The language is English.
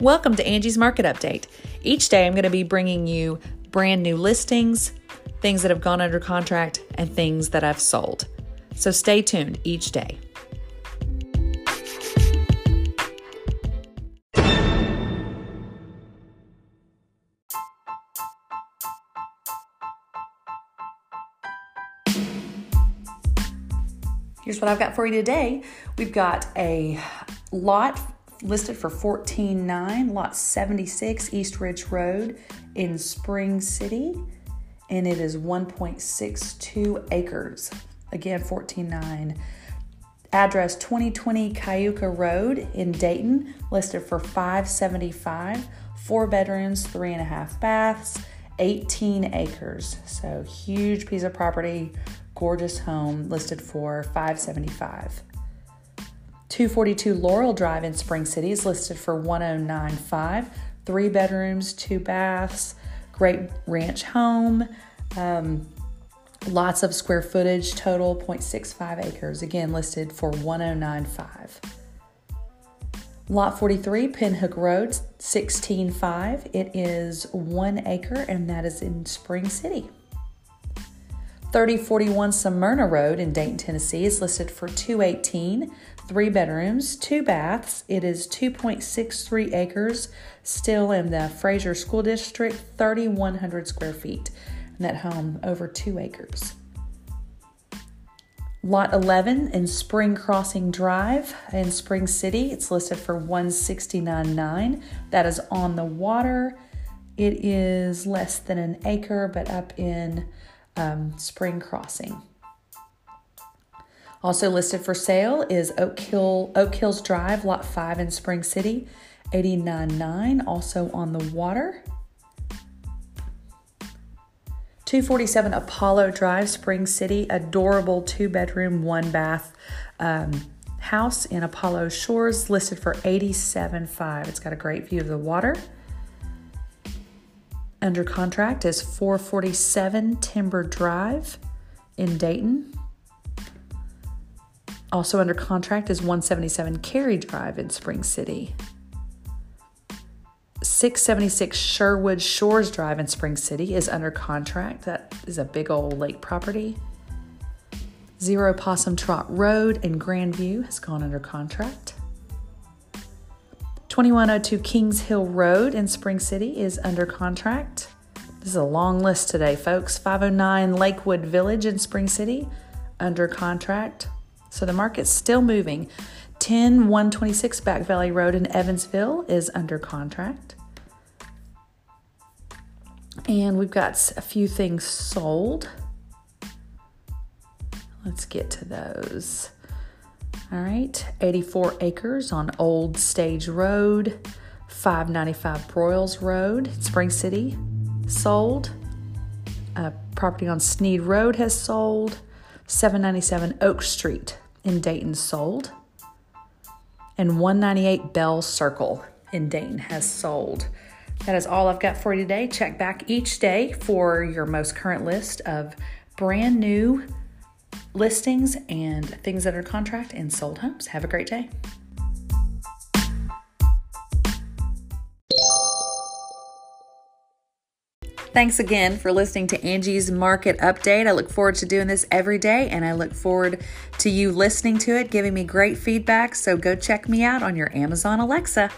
Welcome to Angie's Market Update. Each day I'm going to be bringing you brand new listings, things that have gone under contract, and things that I've sold. So stay tuned each day. Here's what I've got for you today. We've got a lot listed for 14.9, lot 76 East Ridge Road in Spring City, and it is 1.62 acres. Again, 14.9. Address 2020 Cayuca Road in Dayton, listed for 575, four bedrooms, three and a half baths, 18 acres. So huge piece of property, gorgeous home, listed for 575. 242 Laurel Drive in Spring City is listed for 1095. Three bedrooms, two baths, great ranch home. Um, lots of square footage, total 0.65 acres. Again, listed for 1095. Lot 43, Pinhook Road, 165. It is one acre, and that is in Spring City. 3041 Smyrna Road in Dayton, Tennessee is listed for 218, three bedrooms, two baths. It is 2.63 acres, still in the Frazier School District, 3,100 square feet. And that home over two acres. Lot 11 in Spring Crossing Drive in Spring City. It's listed for 169.9. That is on the water. It is less than an acre, but up in um, Spring Crossing. Also listed for sale is Oak Hill Oak Hills Drive, Lot 5 in Spring City, 899, also on the water. 247 Apollo Drive, Spring City, adorable two bedroom, one bath um, house in Apollo Shores, listed for 87.5. It's got a great view of the water under contract is 447 Timber Drive in Dayton. Also under contract is 177 Cary Drive in Spring City. 676 Sherwood Shores Drive in Spring City is under contract. That is a big old lake property. Zero Possum Trot Road in Grandview has gone under contract. 2102 Kings Hill Road in Spring City is under contract. This is a long list today, folks. 509 Lakewood Village in Spring City under contract. So the market's still moving. 10 126 Back Valley Road in Evensville is under contract. And we've got a few things sold. Let's get to those. All right, 84 acres on Old Stage Road, 595 Broyles Road, Spring City, sold. Uh, property on Sneed Road has sold. 797 Oak Street in Dayton sold. And 198 Bell Circle in Dayton has sold. That is all I've got for you today. Check back each day for your most current list of brand new listings and things that are contract and sold homes. Have a great day. Thanks again for listening to Angie's Market Update. I look forward to doing this every day and I look forward to you listening to it, giving me great feedback. So go check me out on your Amazon Alexa.